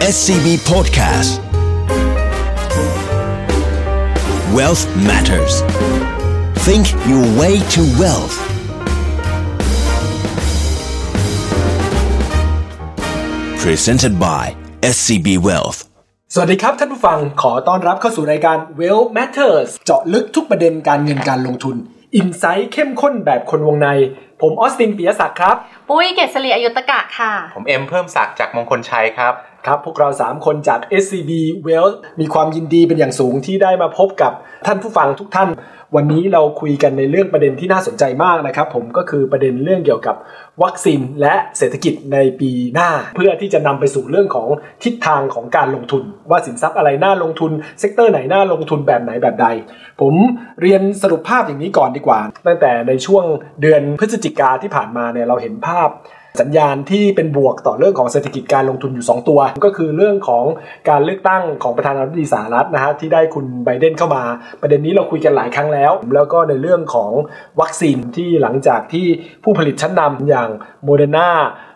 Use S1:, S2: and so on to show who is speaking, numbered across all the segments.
S1: SCB Podcast Wealth Matters Think your way to wealth Presented by SCB Wealth
S2: สวัสดีครับท่านผู้ฟังขอต้อนรับเข้าสู่รายการ Well Matters เจาะลึกทุกประเด็นการเงินการลงทุน อินไซต์เข้มข้นแบบคนวงใน ผมออสตินปียศักดิ์ครับ
S3: ปุ้ยเกษรีอายุตกะค่ะ
S4: ผมเอ็มเพิ่มศักดิ์จากมงคลชัยครับ
S2: ครับพวกเรา 3 คนจาก SCB Wealth มีความยินดีเป็นอย่างสูงที่ได้มาพบกับท่านผู้ฟังทุกท่าน วันนี้เราคุยกันในเรื่องประเด็นที่น่าสนใจมากนะครับ ผมก็คือประเด็นเรื่องเกี่ยวกับวัคซีนและเศรษฐกิจในปีหน้า เพื่อที่จะนำไปสู่เรื่องของทิศทางของการลงทุน ว่าสินทรัพย์อะไรน่าลงทุน sector ไหนน่าลงทุนแบบไหนแบบใด ผมเรียนสรุปภาพอย่างนี้ก่อนดีกว่า ตั้งแต่ในช่วงเดือนพฤศจิกาที่ผ่านมาเนี่ยเราเห็นภาพ สัญญาณที่เป็นบวกต่อเรื่องของเศรษฐกิจการลงทุนอยู่ 2 ตัว ก็คือเรื่องของการเลือกตั้งของประธานาธิบดีสหรัฐนะฮะที่ได้คุณไบเดนเข้ามา ประเด็นนี้เราคุยกันหลายครั้งแล้ว แล้วก็ในเรื่องของวัคซีนที่หลังจากที่ผู้ผลิตชั้นนำอย่างโมเดอร์นา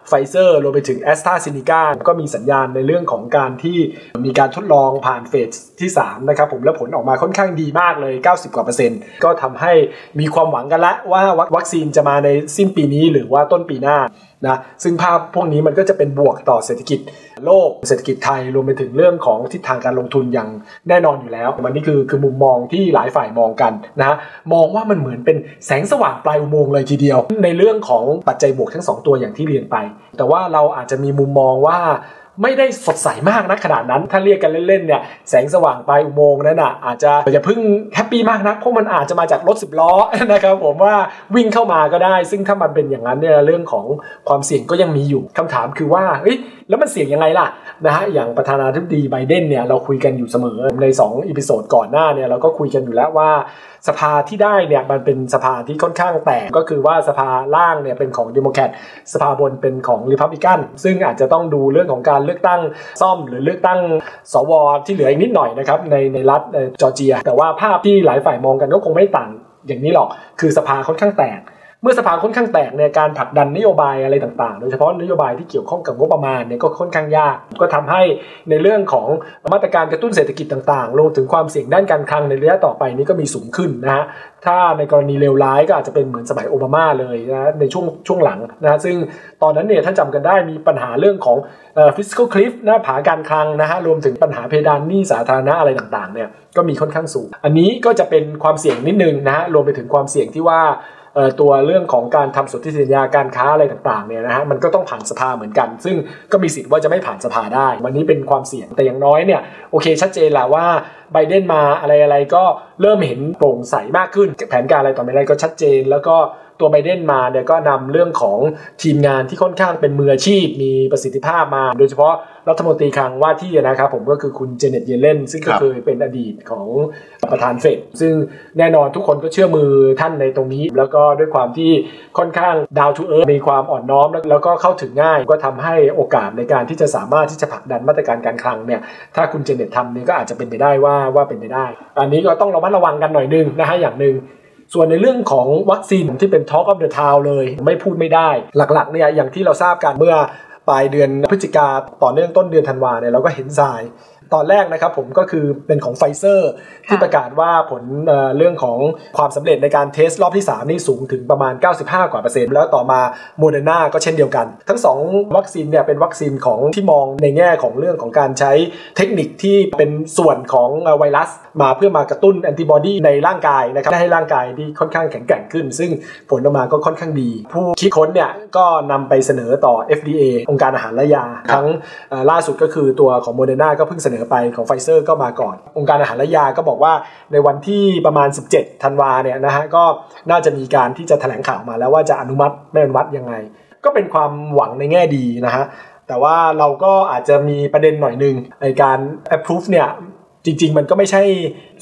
S2: ไฟเซอร์รวมไปถึงแอสตราเซเนกาก็มีสัญญาณในเรื่องของการที่มีการทดลองผ่าน phaseที่ 3 นะครับผมและผลออกมาค่อนข้างดีมากเลย 90 กว่าเปอร์เซ็นต์ก็ทำให้มีความหวังกันละว่าวัคซีนจะมาในสิ้นปีนี้หรือว่าต้นปีหน้า นะซึ่งภาพพวกนี้มันก็จะเป็นบวกต่อเศรษฐกิจโลกเศรษฐกิจไทยรวมไปถึงเรื่องของทิศทางการลงทุนอย่างแน่นอนอยู่แล้ว มันนี่คือคือมุมมองที่หลายฝ่ายมองกันนะมองว่ามันเหมือนเป็นแสงสว่างปลายอุโมงค์เลยทีเดียว ในเรื่องของปัจจัยบวกทั้ง 2 ตัวอย่างที่เรียนไป แต่ว่าเราอาจจะมีมุมมองว่า ไม่ได้สดใสมากนะขนาดนั้น ถ้าเรียกกันเล่นๆเนี่ยแสงสว่างปลายอุโมงค์นั้นอะอาจจะอย่าเพิ่ง happy มากนะเพราะมันอาจจะมาจากรถสิบล้อนะครับผมว่าวิ่งเข้ามาก็ได้ ซึ่งถ้ามันเป็นอย่างนั้นเนี่ยเรื่องของความเสี่ยงก็ยังมีอยู่คำถามคือว่าเฮ้ย แล้วมันเสี่ยงยังไงล่ะนะฮะอย่างประธานาธิบดีไบเดนเนี่ยเราคุยกันอยู่เสมอใน2 episode ก่อนหน้าเนี่ยเราก็คุยกันอยู่แล้วว่าสภาที่ได้เนี่ยมันเป็นสภาที่ค่อนข้างแตกก็คือว่าสภาล่างเนี่ยเป็นของเดโมแครตสภาบนเป็นของริพับลิกันซึ่งอาจจะต้องดูเรื่องของการเลือกตั้งซ่อมหรือเลือกตั้งสวที่เหลืออีกนิดหน่อยนะครับในในรัฐจอร์เจีย แต่ว่าภาพที่หลายฝ่ายมองกันก็คงไม่ต่างอย่างนี้หรอก คือสภาค่อนข้างแตก เมื่อสภาค่อนข้างแตกในการผลักดันนโยบายอะไรต่างๆ โดยเฉพาะนโยบายที่เกี่ยวข้องกับงบประมาณเนี่ยก็ค่อนข้างยาก ก็ทำให้ในเรื่องของมาตรการกระตุ้นเศรษฐกิจต่างๆรวมถึงความเสี่ยงด้านการคลังในระยะต่อไปนี้ก็มีสูงขึ้นนะฮะถ้าในกรณีเลวร้ายก็อาจจะเป็นเหมือนสมัยโอบามาเลยนะในช่วงช่วงหลังนะซึ่งตอนนั้นเนี่ยถ้าจำกันได้มีปัญหาเรื่องของเอ่อ fiscal cliff นะผาการคลังนะฮะรวมถึงปัญหาเพดานหนี้สาธารณะอะไรต่างๆเนี่ยก็มีค่อนข้างสูง อันนี้ก็จะเป็นความเสี่ยงนิดนึงนะฮะรวมไปถึงความเสี่ยงที่ว่า ตัวเรื่องของการทำสนธิสัญญาการค้าอะไรต่างๆเนี่ยนะฮะมันก็ต้องผ่านสภาเหมือนกัน ซึ่งก็มีสิทธิ์ว่าจะไม่ผ่านสภาได้ วันนี้เป็นความเสี่ยงแต่อย่างน้อยเนี่ยโอเคชัดเจนแหละว่าไบเดนมาอะไรอะไรก็เริ่มเห็นโปร่งใสมากขึ้น แผนการอะไรต่อไปอะไรก็ชัดเจน แล้วก็ตัวไบเดนมาเนี่ยก็นำเรื่องของทีมงานที่ค่อนข้างเป็นมืออาชีพ มีประสิทธิภาพมา โดยเฉพาะรัฐมนตรีคลังว่าที่นะครับผมก็คือคุณเจเน็ตเยเลนซึ่งก็
S4: ครับ
S2: เคยเป็นอดีตของประธานเฟดซึ่งแน่นอนทุกคนก็เชื่อมือท่านในตรงนี้ แล้วก็ด้วยความที่ค่อนข้างดาวทูเอิร์มีความอ่อนน้อม แล้วแล้วก็เข้าถึงง่ายก็ทำให้โอกาสในการที่จะสามารถที่จะผลักดันมาตรการการคลังเนี่ยถ้าคุณเจเน็ตทำเนี่ยก็อาจจะเป็นไปได้ว่าว่าเป็นไปได้ อันนี้ก็ต้องระมัดระวังกันหน่อยนึงนะฮะอย่างหนึ่งส่วนในเรื่องของวัคซีนที่เป็น Talk of the Town เลย ไม่พูดไม่ได้ หลักๆเนี่ยอย่างที่เราทราบกันเมื่อ ปลายเดือนพฤศจิกาต่อเนื่องต้นเดือนธันวาเนี่ยเราก็เห็นทราย ตอนแรกนะครับผมก็คือเป็นของไฟเซอร์ที่ประกาศว่าผลเอ่อเรื่องของความสำเร็จในการ test รอบที่ 3 นี่สูงถึงประมาณ 95 กว่าเปอร์เซ็นต์แล้วต่อมาโมเดอร์นาก็เช่นเดียวกัน ทั้ง 2 วัคซีนเนี่ยเป็นวัคซีนของที่มองในแง่ของเรื่องของการใช้เทคนิคที่เป็นส่วนของเอ่อไวรัส มาเพื่อมากระตุ้นแอนติบอดีในร่างกายนะครับให้ร่างกายที่ค่อนข้างแข็งแกร่งขึ้น ซึ่งผลออกมาก็ค่อนข้างดี ผู้คิดค้นเนี่ยก็นำไปเสนอต่อ FDA องค์การอาหารและยา ทั้งเอ่อล่าสุดก็คือตัวของโมเดอร์นาก็เพิ่งเสนอไปของไฟเซอร์ก็มาก่อน องค์การอาหารและยาก็บอกว่าในวันที่ประมาณ 17 ธันวาเนี่ยนะฮะก็น่าจะมีการที่จะแถลงข่าวมาแล้วว่าจะอนุมัติไม่อนุมัติยังไง ก็เป็นความหวังในแง่ดีนะฮะแต่ว่าเราก็อาจจะมีประเด็นหน่อยนึงในการ approve เนี่ยจริง ๆ มันก็ไม่ใช่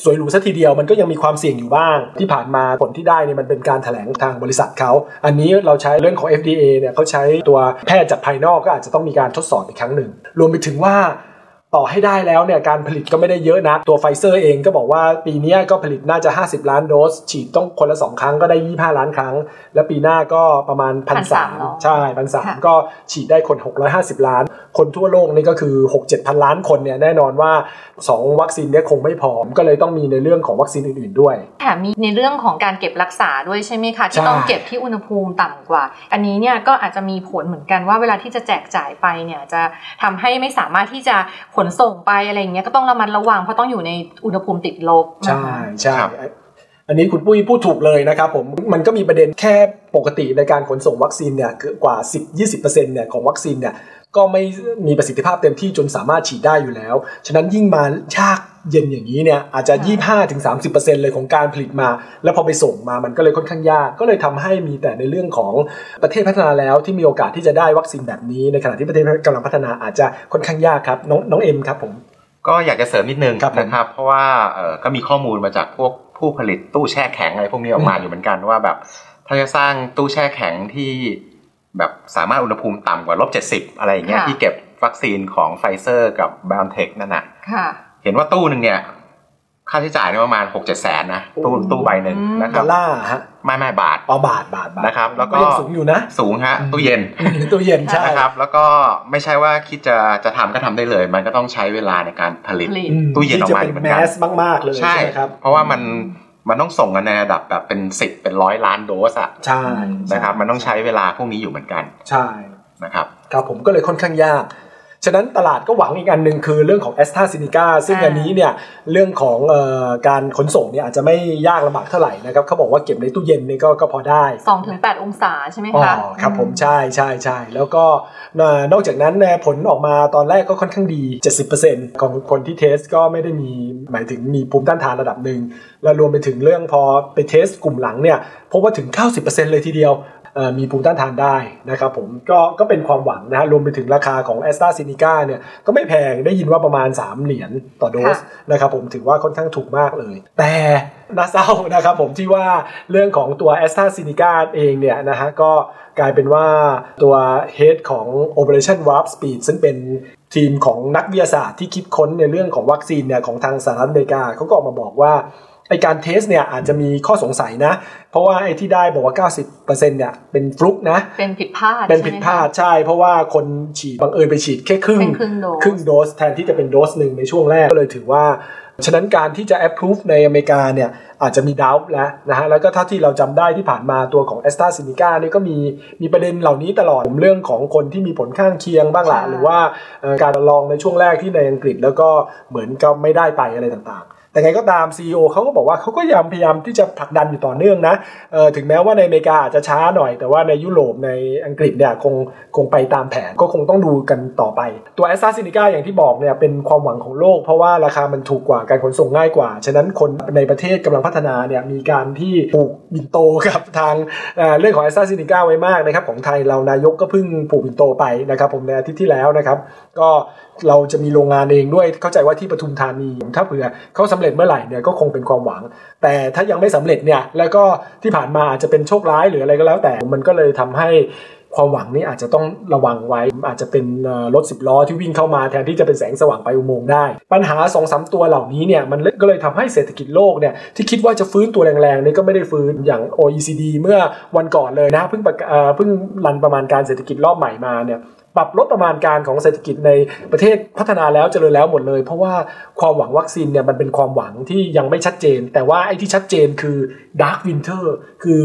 S2: สวยหรูสัทีเดียวมันก็ยังมีความเสี่ยงอยู่บ้าง ที่ผ่านมาผลที่ได้เนี่ยมันเป็นการถแถลงทางบริษัทเขา อันนี้เราใช้เรื่องของ FDA เนี่ยเขาใช้ตัวแพทย์จากภายนอกก็อาจจะต้องมีการทดสอบอีกครั้งหนึ่ง รวมไปถึงว่า ต่อให้ได้แล้วเนี่ยการผลิตก็ไม่ได้เยอะนะ ตัวไฟเซอร์เองก็บอกว่าปีนี้ก็ผลิตน่าจะ 50 ล้านโดส ฉีดต้องคนละ 2 ครั้งก็ได้ 25 ล้านครั้ง แล้วปีหน้าก็ประมาณพันสาม
S3: 1,300
S2: ใช่พันสาม
S3: ค่ะ
S2: ก็ฉีดได้คน 650 ล้าน คนทั่วโลกนี่ก็คือ 6-7พันล้านคนเนี่ยแน่นอนว่า 2 วัคซีนเนี่ยคงไม่พอก็เลยต้องมีในเรื่องของวัคซีนอื่นๆด้วย
S3: แถมมีในเรื่องของการเก็บรักษาด้วยใช่ไหมคะที่
S2: ใช่
S3: ต้องเก็บที่อุณหภูมิต่ำกว่า อันนี้เนี่ยก็อาจจะมีผลเหมือนกันว่าเวลาที่จะแจกจ่ายไปเนี่ยจะทำให้ไม่สามารถที่จะขนส่งไปอะไรอย่างเงี้ยก็ต้องระมัดระวังเพราะต้องอยู่ในอุณหภูมิติดลบ
S2: ใช่
S3: นะคะ
S2: ใช่
S4: ครับ
S2: อันนี้คุณปุ้ยพูดถูกเลยนะครับผมมันก็มีประเด็นแค่ปกติในการขนส่งวัคซีนเนี่ยคือกว่า 10-20%เนี่ยของวัคซีนเนี่ย ก็ไม่มีประสิทธิภาพเต็มที่จนสามารถฉีดได้อยู่แล้ว ฉะนั้นยิ่งมายากเย็นอย่างนี้เนี่ยอาจจะ 25-30%เลยของการผลิตมา แล้วพอไปส่งมามันก็เลยค่อนข้างยาก ก็เลยทำให้มีแต่ในเรื่องของประเทศพัฒนาแล้วที่มีโอกาสที่จะได้วัคซีนแบบนี้ในขณะที่ประเทศกำลังพัฒนาอาจจะค่อนข้างยากครับน้องน้องเอ็มครับผม
S4: ก็อยากจะเสริมนิดนึง
S2: ครับผม
S4: นะครับ เพราะว่าเอ่อก็มีข้อมูลมาจากพวกผู้ผลิตตู้แช่แข็งอะไรพวกนี้ออกมาอยู่เหมือนกันว่าแบบถ้าจะสร้างตู้แช่แข็งที่ แบบสามารถอุณหภูมิต่ำกว่าลบเจ็ดสิบอะไรอย่างเงี้ย
S3: ค่ะ
S4: ที่เก็บวัคซีนของไฟเซอร์กับ b บ o n t e c h นั่นน่ะ
S3: ค่ะ
S4: เห็นว่าตู้หนึ่งเนี่ย ค่าใช้จ่ายเนี่ยประมาณหกเจ็ดแสนนะตู้
S2: โอ้
S4: ตู้ใบหนึ่งนะค
S2: ด
S4: รั
S2: อบลลาร์ฮะ
S4: ไม่ไม่บาท
S2: อ๋อบาทบาทบาท
S4: นะครับ แล้วก็
S2: ยังสูงอยู่นะ
S4: สูงฮะตู้เย็น
S2: ตู้เย็นใช่
S4: นะครับ แล้วก็ไม่ใช่ว่าคิดจะจะทำก็ทำได้เลย มันก็ต้องใช้เวลาในการผลิต
S3: ผลิต
S2: อืม
S4: ตู้เย็นออกมา
S2: ที่จะ
S4: เหมื
S2: เป็
S4: อนน
S2: แม
S4: กัน
S2: สมากๆเลย
S4: ใช่
S2: ใช่ไหมครับ
S4: เพราะว่ามัน มันต้องส่งกันในระดับแบบเป็นสิบเป็นร้อยล้านโดสอะ
S2: ใช่
S4: นะครับ มันต้องใช้เวลาพวกนี้อยู่เหมือนกัน
S2: ใช่
S4: นะครับ
S2: ครับผมก็เลยค่อนข้างยาก ฉะนั้นตลาดก็หวังอีกอันหนึ่งคือเรื่องของแอสตราเซเนกาซึ่ง
S3: อ่า
S2: อันนี้เนี่ยเรื่องของเอ่อการขนส่งเนี่ยอาจจะไม่ยากลำบากเท่าไหร่นะครับเขาบอกว่าเก็บในตู้เย็นนี่ก็ก็พอได้
S3: สองถึงแปดองศาใช่ไหม
S2: อ๋อ
S3: คะ
S2: ครับผมใช่ใช่ใช่แล้วก็เอ่อนอกจากนั้นเนี่ยผลออกมาตอนแรกก็ค่อนข้างดี 70%ของคนที่เทสก็ไม่ได้มีหมายถึงมีภูมิต้านทานระดับหนึ่งแล้วรวมไปถึงเรื่องพอไปเทสกลุ่มหลังเนี่ยพบว่าถึง 90%เลยทีเดียวเอ่อ มีภูมิต้านทานได้นะครับผมก็ก็เป็นความหวังนะฮะรวมไปถึงราคาของแอสตราเซเนกาเนี่ยก็ไม่แพงได้ยินว่าประมาณ 3 เหรียญต่อโดส
S3: ค่ะนะครับผมถือว่าค่อนข้างถูกมากเลย แต่น่าเศร้านะครับผมที่ว่าเรื่องของตัวแอสตราเซเนกาเองเนี่ยนะฮะก็กลายเป็นว่าตัว Head ของ Operation Warp Speed ซึ่งเป็นทีมของนักวิทยาศาสตร์ที่คิดค้นในเรื่องของวัคซีนเนี่ยของทางสหรัฐอเมริกาเขาก็ออกมาบอกว่า ไอ้การ test เนี่ยอาจจะมีข้อสงสัยนะ เพราะว่าไอ้ที่ได้บอกว่า 90%เนี่ยเป็นฟลุกนะ เป็นผิดพลาด
S2: เป็นผิดพลาดใช่ เพราะว่าคนฉีดบังเอิญไปฉีดแค่ครึ่ง
S3: เป็นครึ่งโดส
S2: ครึ่งโดสแทนที่จะเป็นโดสหนึ่งในช่วงแรกก็เลยถือว่า ฉะนั้นการที่จะ approve ในอเมริกาเนี่ยอาจจะมีดาวแล้วนะฮะแล้วก็เท่าที่เราจำได้ที่ผ่านมาตัวของ a s t r a z ซ e c a นี่ก็มีมีประเด็นเหล่านี้ตลอดเรื่องของคนที่มีผลข้างเคียงบ้างละ
S3: ใช่
S2: หรือว่าเอ่อการลองในช่วงแรกที่ในอังกฤษแล้วก็เหมือนก็ไม่ได้ไปอะไรต่างๆ แต่ไงก็ตาม CEO เขาก็บอกว่าเขาก็ยังพยายามที่จะผลักดันอยู่ต่อเนื่องนะออถึงแม้ว่าในอเมริกาอาจจะช้าหน่อย แต่ว่าในยุโรปในอังกฤษเนี่ยคงคงไปตามแผนก็คงต้องดูกันต่อไป ตัวแอสตราซเนกาอย่างที่บอกเนี่ยเป็นความหวังของโลก เพราะว่าราคามันถูกกว่าการขนส่งง่ายกว่า ฉะนั้นคนในประเทศกำลังพัฒนาเนี่ยมีการที่ปลูกบินโตกับทางเเรื่องของแอสตราซเนกาไว้มากนะครับของไทยเรานายกก็เพิ่งปลูกบินโตไปนะครับผมในอาทิตย์ที่แล้วนะครับก็ เราจะมีโรงงานเองด้วยเข้าใจว่าที่ปทุมธานี ถ้าเผื่อเขาสำเร็จเมื่อไหร่เนี่ยก็คงเป็นความหวัง แต่ถ้ายังไม่สำเร็จเนี่ยแล้วก็ที่ผ่านมาอาจจะเป็นโชคร้ายหรืออะไรก็แล้ว แต่มันก็เลยทำให้ความหวังนี้อาจจะต้องระวังไว้ อาจจะเป็นรถสิบล้อที่วิ่งเข้ามาแทนที่จะเป็นแสงสว่างไปอุโมงค์ได้ ปัญหาสองสามตัวเหล่านี้เนี่ยมันก็เลยทำให้เศรษฐกิจโลกเนี่ยที่คิดว่าจะฟื้นตัวแรงๆนี่ก็ไม่ได้ฟื้นอย่าง OECD เมื่อวันก่อนเลยนะเพิ่งเพิ่งรันประมาณการเศรษฐกิจรอบใหม่มาเนี่ย ปรับลดประมาณการของเศรษฐกิจในประเทศพัฒนาแล้วเจริญแล้วหมดเลย เพราะว่าความหวังวัคซีนเนี่ยมันเป็นความหวังที่ยังไม่ชัดเจน แต่ว่าไอ้ที่ชัดเจนคือdark winter คือ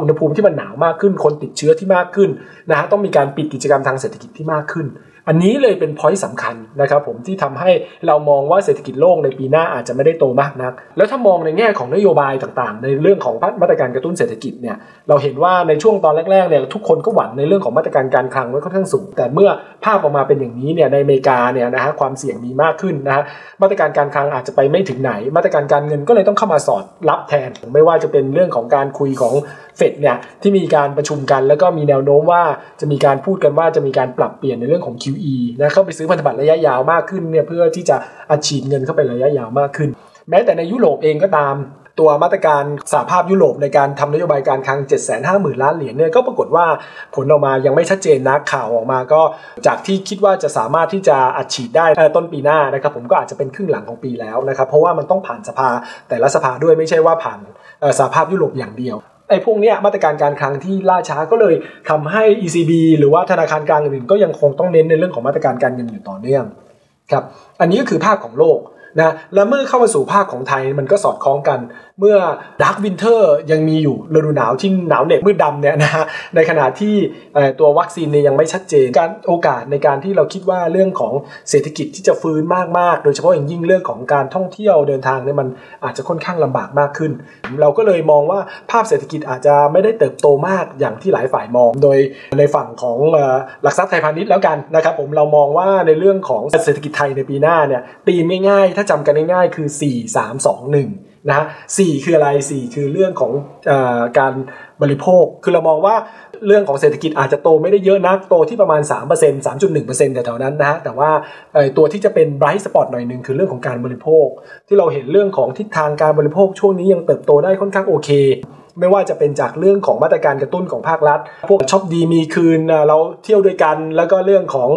S2: อุณหภูมิที่มันหนาวมากขึ้น คนติดเชื้อที่มากขึ้นนะฮะต้องมีการปิดกิจกรรมทางเศรษฐกิจที่มากขึ้น อันนี้เลยเป็น point สำคัญนะครับผมที่ทำให้เรามองว่าเศรษฐกิจโลกในปีหน้าอาจจะไม่ได้โตมากนัก แล้วถ้ามองในแง่ของนโยบายต่างๆ ในเรื่องของมาตรการกระตุ้นเศรษฐกิจเนี่ยเราเห็นว่าในช่วงตอนแรกๆเนี่ยทุกคนก็หวังในเรื่องของมาตรการการคลังไว้ค่อนข้างสูง แต่เมื่อภาพออกมาเป็นอย่างนี้เนี่ยในอเมริกาเนี่ยนะฮะความเสี่ยงมีมากขึ้นนะฮะมาตรการการคลังอาจจะไปไม่ถึงไหน มาตรการการเงินก็เลยต้องเข้ามาสอดรับแทน ไม่ว่าจะเป็นเรื่องของการคุยของเฟดเนี่ยที่มีการประชุมกัน แล้วก็มีแนวโน้มว่าจะมีการพูดกันว่าจะมีการปรับเปลี่ยนในเรื่องของ QE นะเข้าไปซื้อพันธบัตรระยะยาวมากขึ้นเนี่ยเพื่อที่จะอัดฉีดเงินเข้าไประยะยาวมากขึ้น แม้แต่ในยุโรปเองก็ตามตัวมาตรการสหภาพยุโรปในการทำนโยบายการคลัง 750,000 ล้านเหรียญเนี่ยก็ปรากฏว่าผลออกมายังไม่ชัดเจนนะข่าวออกมาก็จากที่คิดว่าจะสามารถที่จะอัดฉีดได้ต้นปีหน้านะครับผมก็อาจจะเป็นครึ่งหลังของปีแล้วนะครับเพราะว่ามันต้องผ่านสภาแต่ละสภาด้วยไม่ใช่ว่าผ่านสหภาพยุโรปอย่างเดียว ไอ้พวกนี้มาตรการการคลังที่ล่าช้าก็เลยทำให้ ECB หรือว่าธนาคารกลางอื่นก็ยังคงต้องเน้นในเรื่องของมาตรการการเงินอยู่ต่อเนื่องครับอันนี้ก็คือภาพของโลกนะและเมื่อเข้ามาสู่ภาคของไทยมันก็สอดคล้องกัน เมื่อ dark winter ยังมีอยู่ฤดูหนาวที่หนาวเหน็บมืดดำเนี่ยนะฮะในขณะที่ตัววัคซีนเนี่ยยังไม่ชัดเจนการโอกาสในการที่เราคิดว่าเรื่องของเศรษฐกิจที่จะฟื้นมากๆ โดยเฉพาะอย่างยิ่งเรื่องของการท่องเที่ยวเดินทางเนี่ยมันอาจจะค่อนข้างลำบากมากขึ้น เราก็เลยมองว่าภาพเศรษฐกิจอาจจะไม่ได้เติบโตมากอย่างที่หลายฝ่ายมอง โดยในฝั่งของหลักทรัพย์ไทยพาณิชย์แล้วกันนะครับผมเรามองว่าในเรื่องของเศรษฐกิจไทยในปีหน้าเนี่ยตีมง่ายๆ ถ้าจำกันง่ายๆ คือ 4 3 2 1 นะสี่คืออะไรสี่คือเรื่องของอการบริโภค คือเรามองว่าเรื่องของเศรษฐกิจอาจจะโตไม่ได้เยอะนัก โตที่ประมาณ 3% 3.1%แต่แถวนั้นนะฮะ แต่ว่าตัวที่จะเป็น bright spot หน่อยหนึ่งคือเรื่องของการบริโภค ที่เราเห็นเรื่องของทิศทางการบริโภคช่วงนี้ยังเติบโตได้ค่อนข้างโอเค ไม่ว่าจะเป็นจากเรื่องของมาตรการกระตุ้นของภาครัฐ พวกช็อปดีมีคืนเราเที่ยวด้วยกัน แล้วก็เรื่องของ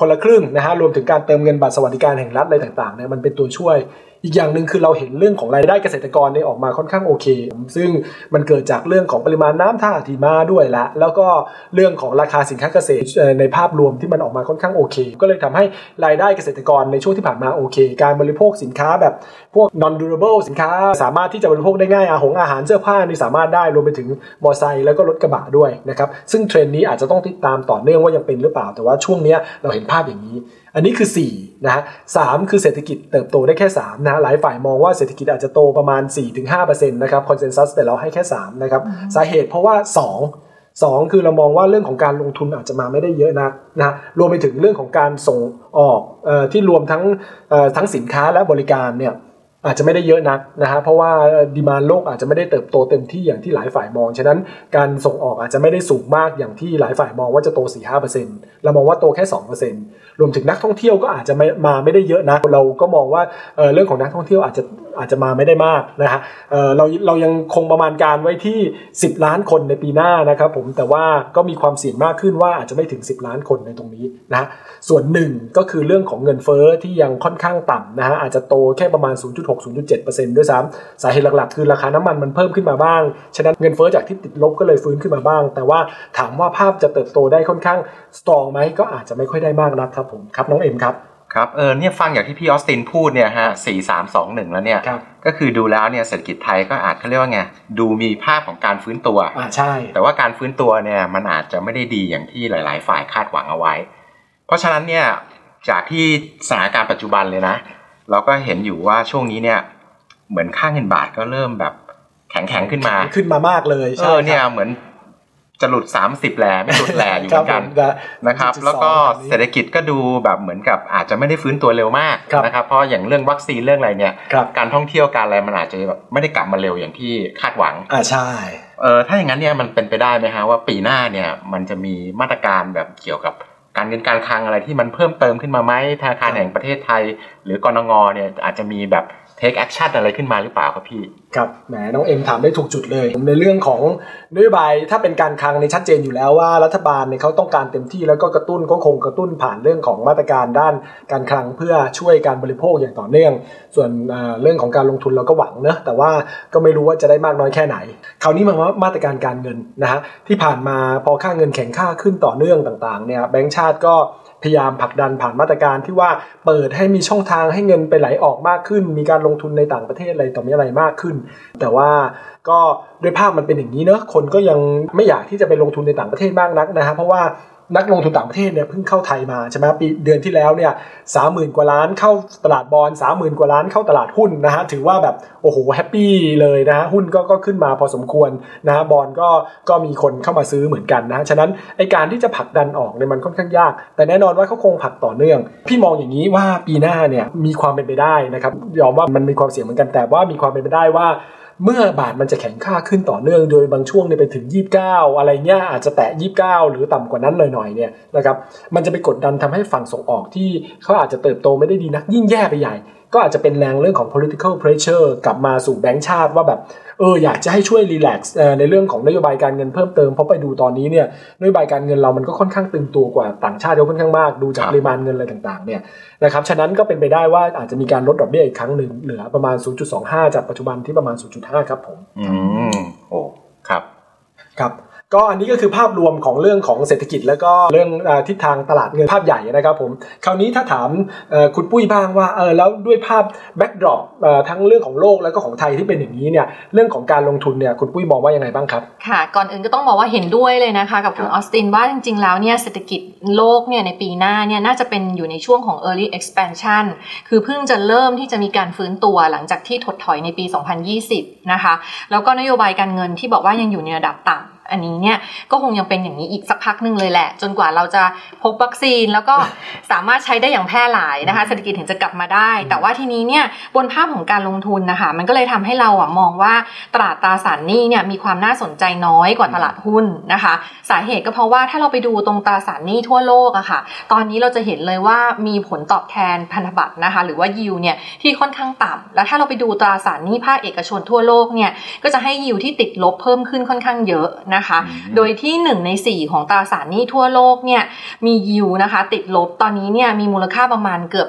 S2: คนละครึ่งนะฮะรวมถึงการเติมเงินบัตรสวัสดิการแห่งรัฐอะไรต่างๆเนี่ยมันเป็นตัวช่วย อีกอย่างหนึ่งคือเราเห็นเรื่องของรายได้เกษตรกรเนี่ยออกมาค่อนข้างโอเค ซึ่งมันเกิดจากเรื่องของปริมาณน้ำท่าที่มาด้วยละแล้วก็เรื่องของราคาสินค้าเกษตรในภาพรวมที่มันออกมาค่อนข้างโอเค ก็เลยทำให้รายได้เกษตรกรในช่วงที่ผ่านมาโอเค การบริโภคสินค้าแบบพวก non durable สินค้าสามารถที่จะบริโภคได้ง่ายอาหงอาหารเสื้อผ้านี่สามารถได้รวมไปถึงมอไซค์แล้วก็รถกระบะด้วยนะครับซึ่งเทรนด์นี้อาจจะต้องติดตามต่อเนื่องว่ายังเป็นหรือเปล่า แต่ว่าช่วงนี้เราเห็นภาพอย่างนี้ อันนี้คือ4นะฮะสคือเศรษฐกิจเติบโตได้แค่ 3นะหลายฝ่ายมองว่าเศรษฐกิจอาจจะโตประมาณ 4-5%นะครับคอนเซนแซสแต่เราให้แค่3นะครับสาเหตุเพราะว่า 2 2 คือเรามองว่าเรื่องของการลงทุนอาจจะมาไม่ได้เยอะนักนะรวมไปถึงเรื่องของการส่งออกออที่รวมทั้งทั้งสินค้าและบริการเนี่ย อาจจะไม่ได้เยอะนักนะฮะเพราะว่าดีมาโลกอาจจะไม่ได้เติบโตเต็มที่อย่างที่หลายฝ่ายมอง ฉะนั้นการส่งออกอาจจะไม่ได้สูงมากอย่างที่หลายฝ่ายมองว่าจะโต 4-5%เรามองว่าโตแค่ 2%รวมถึงนักท่องเที่ยวก็อาจจะไม่มาไม่ได้เยอะนะเราก็มองว่าเรื่องของนักท่องเที่ยวอาจจะอาจจะมาไม่ได้มากนะฮะเราเรายังคงประมาณการไว้ที่ 10 ล้านคนในปีหน้านะครับผมแต่ว่าก็มีความเสี่ยงมากขึ้นว่าอาจจะไม่ถึง 10 ล้านคนในตรงนี้นะส่วนหนึ่งก็คือเรื่องของเงินเฟ้อที่ยังค่อนข้างต่ำนะฮะอาจจะโตแค่ประมาณ0.6-0.7%ด้วยซ้ำสาเหตุหลักๆ คือราคาน้ำมันมันเพิ่มขึ้นมาบ้าง ฉะนั้นเงินเฟ้อจากที่ติดลบก็เลยฟื้นขึ้นมาบ้าง แต่ว่าถามว่าภาพจะเติบโตได้ค่อนข้างสตรองไหมก็อาจจะไม่ค่อยได้มากนักครับผมครับน้องเอ็มครับ
S4: ครับเออเนี่ยฟังอย่างที่พี่ออสตินพูดเนี่ยฮะสี่สามสองหนึ่งแล้วเนี่ยก็คือดูแล้วเนี่ยเศรษฐกิจไทยก็อาจเขาเรียกว่าไงดูมีภาพของการฟื้นตัว
S2: อ่าใช่
S4: แต่ว่าการฟื้นตัวเนี่ยมันอาจจะไม่ได้ดีอย่างที่หลาย ๆ ฝ่ายคาดหวังเอาไว้ เพราะฉะนั้นเนี่ยจากที่สถานการณ์ปัจจุบันเลยนะ เราก็เห็นอยู่ว่าช่วงนี้เนี่ย เหมือนค่าเงินบาทก็เริ่มแบบแข็งแข็งขึ้นมา
S2: ขึ้นมามากเลย
S4: เออเนี่ยเหมือนจะหลุด 30แลไม่หลุดแลอยู่เหมือนกันนะครับ แล้วก็เศรษฐกิจก็ดูแบบเหมือนกับอาจจะไม่ได้ฟื้นตัวเร็วมากนะครับเพราะอย่างเรื่องวัคซีนเรื่องอะไรเนี่ย การท่องเที่ยวการอะไรมันอาจจะแบบไม่ได้กลับมาเร็วอย่างที่คาดหวัง
S2: อ่าใช่
S4: เออถ้าอย่างนั้นเนี่ยมันเป็นไปได้ไหมฮะว่าปีหน้าเนี่ยมันจะมีมาตรการแบบเกี่ยวกับ การเงินการคลังอะไรที่มันเพิ่มเติมขึ้นมาไหมธนาคารแห่งประเทศไทย หรือกนงเนี่ยอาจจะมีแบบ take action อะไรขึ้นมาหรือเปล่าครับพี่
S2: ครับแหมน้องเอ็มถามได้ถูกจุดเลยในเรื่องของนโยบายถ้าเป็นการคลังในชัดเจนอยู่แล้วว่ารัฐบาลเนี่ยเขาต้องการเต็มที่แล้วก็กระตุ้นก็คงกระตุ้นผ่านเรื่องของมาตรการด้านการคลังเพื่อช่วยการบริโภคอย่างต่อเนื่อง ส่วนเรื่องของการลงทุนเราก็หวังเนะแต่ว่าก็ไม่รู้ว่าจะได้มากน้อยแค่ไหน คราวนี้มาว่ามาตรการการเงินนะฮะที่ผ่านมาพอค่าเงินแข็งค่าขึ้นต่อเนื่องต่างๆเนี่ยแบงก์ชาติก็ พยายามผลักดันผ่านมาตรการที่ว่าเปิดให้มีช่องทางให้เงินไปไหลออกมากขึ้น มีการลงทุนในต่างประเทศอะไรต่อมีอะไรมากขึ้น แต่ว่าก็ด้วยภาพมันเป็นอย่างนี้เนอะคนก็ยังไม่อยากที่จะไปลงทุนในต่างประเทศมากนักนะฮะเพราะว่า นักลงทุนต่างประเทศเนี่ยเพิ่งเข้าไทยมาใช่ไหมปีเดือนที่แล้วเนี่ยสามหมื่นกว่าล้านเข้าตลาดบอลสามหมื่นกว่าล้านเข้าตลาดหุ้นนะฮะถือว่าแบบโอ้โหแฮปปี้เลยนะฮะหุ้นก็ก็ขึ้นมาพอสมควรนะฮะบอลก็ก็มีคนเข้ามาซื้อเหมือนกันนะฉะนั้นไอการที่จะผลักดันออกเนี่ยมันค่อนข้างยาก แต่แน่นอนว่าเขาคงผลักต่อเนื่อง พี่มองอย่างนี้ว่าปีหน้าเนี่ยมีความเป็นไปได้นะครับยอมว่ามันมีความเสี่ยงเหมือนกันแต่ว่ามีความเป็นไปได้ว่า เมื่อบาทมันจะแข็งค่าขึ้นต่อเนื่องโดยบางช่วงเนี่ยไปถึง 29 อะไรเงี้ยอาจจะแตะ 29 หรือต่ำกว่านั้นหน่อยๆเนี่ยนะครับมันจะไปกดดันทำให้ฝั่งส่งออกที่เขาอาจจะเติบโตไม่ได้ดีนักยิ่งแย่ไปใหญ่ก็อาจจะเป็นแรงเรื่องของ political pressure กลับมาสู่แบงก์ชาติว่าแบบเอออยากจะให้ช่วยรีแลกซ์ในเรื่องของนโยบายการเงินเพิ่มเติมเพราะไปดูตอนนี้เนี่ยนโยบายการเงินเรามันก็ค่อนข้างตึงตัวกว่าต่างชาติเยอะค่อนข้างมากดูจากปริมาณเงินอะไรต่างๆเนี่ยนะครับฉะนั้นก็เป็นไปได้ว่าอาจจะมีการลดดอกเบี้ยอีกครั้งหนึ่งเหลือประมาณ 0.25 จากปัจจุบันที่ประมาณ 0.5 ครับผม
S4: อืมโอ้ครับ
S2: ครับ ก็อันนี้ก็คือภาพรวมของเรื่องของเศรษฐกิจ แล้วก็เรื่องทิศทางตลาดเงินภาพใหญ่นะครับผมคราวนี้ถ้าถามคุณปุ้ยบ้างว่าเออแล้วด้วยภาพแบ็กดรอปทั้งเรื่องของโลกแล้วก็ของไทยที่เป็นอย่างนี้เนี่ยเรื่องของการลงทุนเนี่ยคุณปุ้ยมองว่ายังไงบ้างครับ
S5: ค่ะ ก่อนอื่นก็ต้องบอกว่าเห็นด้วยเลยนะคะกับคุณออสตินว่าจริงๆแล้วเนี่ยเศรษฐกิจโลกเนี่ยในปีหน้าเนี่ยน่าจะเป็นอยู่ในช่วงของ early expansion คือเพิ่งจะเริ่มที่จะมีการฟื้นตัวหลังจากที่ถดถอยในปี 2020 นะคะ แล้วก็นโยบายการเงินที่บอกว่ายังอยู่ในระดับต่ำ อันนี้เนี่ยก็คงยังเป็นอย่างนี้อีกสักพักหนึ่งเลยแหละ จนกว่าเราจะพบวัคซีนแล้วก็สามารถใช้ได้อย่างแพร่หลายนะคะเศรษฐกิจถึงจะกลับมาได้ แต่ว่าทีนี้เนี่ยบนภาพของการลงทุนนะคะมันก็เลยทำให้เราอะมองว่าตลาดตราสารหนี้เนี่ยมีความน่าสนใจน้อยกว่าตลาดหุ้นนะคะ สาเหตุก็เพราะว่าถ้าเราไปดูตรงตราสารหนี้ทั่วโลกอะค่ะ ตอนนี้เราจะเห็นเลยว่ามีผลตอบแทนพันธบัตรนะคะ หรือว่ายิวเนี่ยที่ค่อนข้างต่ำแล้วถ้าเราไปดูตราสารหนี้ภาคเอกชนทั่วโลกเนี่ยก็จะให้ยิวที่ติดลบเพิ่มขึ้นค่อนข้างเยอะนะคะ โดยที่ 1 ใน 4 ของตราสารหนี้ทั่วโลกเนี่ยมียิวนะคะ ติดลบตอนนี้เนี่ยมีมูลค่าประมาณเกือบ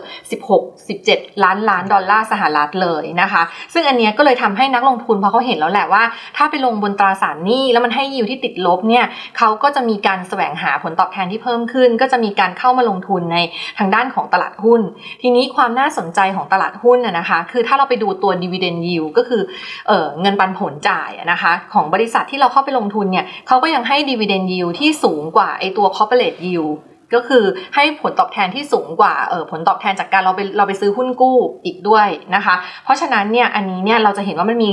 S5: 16-17 ล้านล้านดอลลาร์สหรัฐเลยนะคะ ซึ่งอันนี้ก็เลยทำให้นักลงทุนพอเขาเห็นแล้วแหละว่า ถ้าไปลงบนตราสารหนี้แล้วมันให้ยิวที่ติดลบเนี่ยเขาก็จะมีการแสวงหาผลตอบแทนที่เพิ่มขึ้น ก็จะมีการเข้ามาลงทุนในทางด้านของตลาดหุ้น ทีนี้ความน่าสนใจของตลาดหุ้นนะคะ คือถ้าเราไปดูตัว dividend yield ก็คือเออเงินปันผลจ่ายนะคะ ของบริษัทที่เราเข้าไปลงทุนเนี่ยเขาก็ยังให้ดีเวเดนยิวที่สูงกว่าไอตัว corporate yield ก็คือให้ผลตอบแทนที่สูงกว่าเออผลตอบแทนจากการเราไปเราไปซื้อหุ้นกู้อีกด้วยนะคะ เพราะฉะนั้นเนี่ยอันนี้เนี่ยเราจะเห็นว่ามันมี